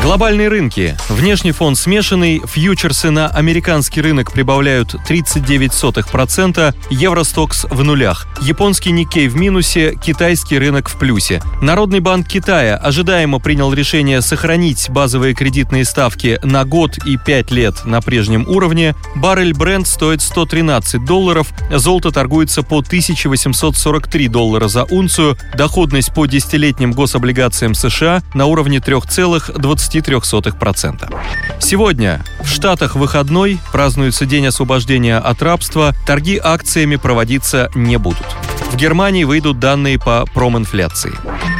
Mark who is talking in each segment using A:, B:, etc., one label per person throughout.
A: Глобальные рынки. Внешний фон смешанный, фьючерсы на американский рынок прибавляют 39%, Евростокс в нулях, японский Никей в минусе, китайский рынок в плюсе. Народный банк Китая ожидаемо принял решение сохранить базовые кредитные ставки на год и 5 лет на прежнем уровне. Баррель бренд стоит 113 долларов, золото торгуется по 1843 доллара за унцию, доходность по десятилетним гособлигациям США на уровне 3,20 0,23%. Сегодня в Штатах выходной празднуется День освобождения от рабства, торги акциями проводиться не будут. В Германии выйдут данные по проминфляции.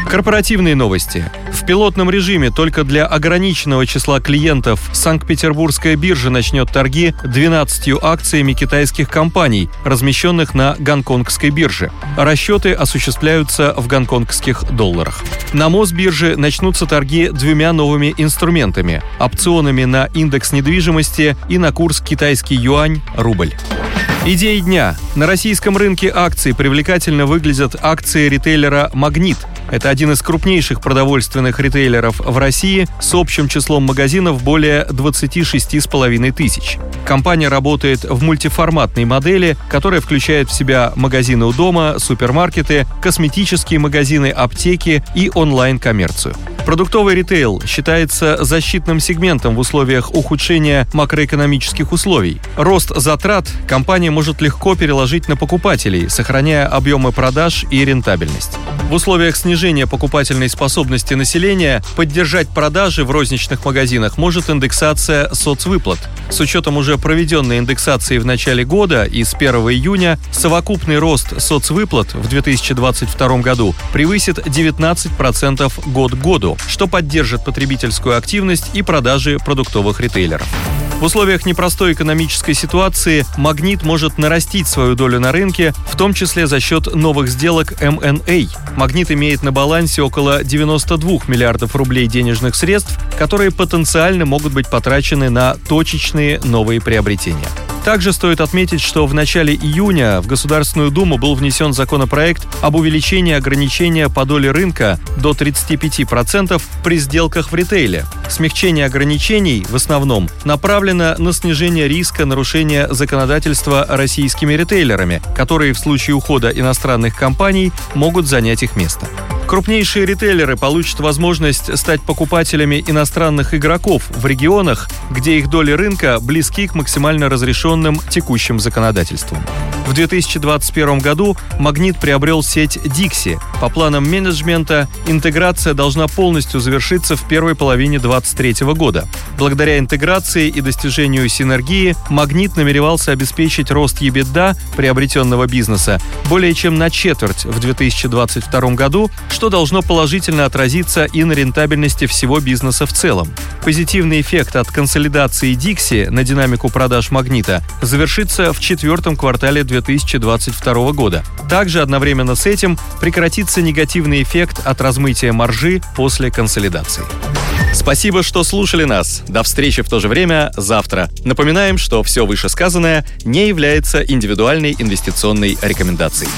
A: Корпоративные новости. В пилотном режиме только для ограниченного числа клиентов Санкт-Петербургская биржа начнет торги 12 акциями китайских компаний, размещенных на гонконгской бирже. Расчеты осуществляются в гонконгских долларах. На Мосбирже начнутся торги двумя новыми инструментами – опционами на индекс недвижимости и на курс китайский юань – рубль. Идеи дня. На российском рынке акций привлекательно выглядят акции ритейлера «Магнит», это один из крупнейших продовольственных ритейлеров в России с общим числом магазинов более 26,5 тысяч. Компания работает в мультиформатной модели, которая включает в себя магазины у дома, супермаркеты, косметические магазины, аптеки и онлайн-коммерцию. Продуктовый ритейл считается защитным сегментом в условиях ухудшения макроэкономических условий. Рост затрат компания может легко переложить на покупателей, сохраняя объемы продаж и рентабельность. В условиях снижения покупательной способности населения поддержать продажи в розничных магазинах может индексация соцвыплат. С учетом уже проведенной индексации в начале года и с 1 июня совокупный рост соцвыплат в 2022 году превысит 19% год к году, что поддержит потребительскую активность и продажи продуктовых ритейлеров. В условиях непростой экономической ситуации «Магнит» может нарастить свою долю на рынке, в том числе за счет новых сделок M&A. «Магнит» имеет на балансе около 92 миллиардов рублей денежных средств, которые потенциально могут быть потрачены на точечные новые приобретения. Также стоит отметить, что в начале июня в Государственную Думу был внесен законопроект об увеличении ограничения по доле рынка до 35% при сделках в ритейле. Смягчение ограничений в основном направлено на снижение риска нарушения законодательства российскими ритейлерами, которые в случае ухода иностранных компаний могут занять их место. Крупнейшие ритейлеры получат возможность стать покупателями иностранных игроков в регионах, где их доли рынка близки к максимально разрешенным текущим законодательством. В 2021 году «Магнит» приобрел сеть Dixie. По планам менеджмента, интеграция должна полностью завершиться в первой половине 2023 года. Благодаря интеграции и достижению синергии «Магнит» намеревался обеспечить рост EBITDA приобретенного бизнеса более чем на четверть в 2022 году, что должно положительно отразиться и на рентабельности всего бизнеса в целом. Позитивный эффект от консолидации Dixie на динамику продаж «Магнита» завершится в четвертом квартале 2022 2022 года. Также одновременно с этим прекратится негативный эффект от размытия маржи после консолидации. Спасибо, что слушали нас. До встречи в то же время завтра. Напоминаем, что все вышесказанное не является индивидуальной инвестиционной рекомендацией.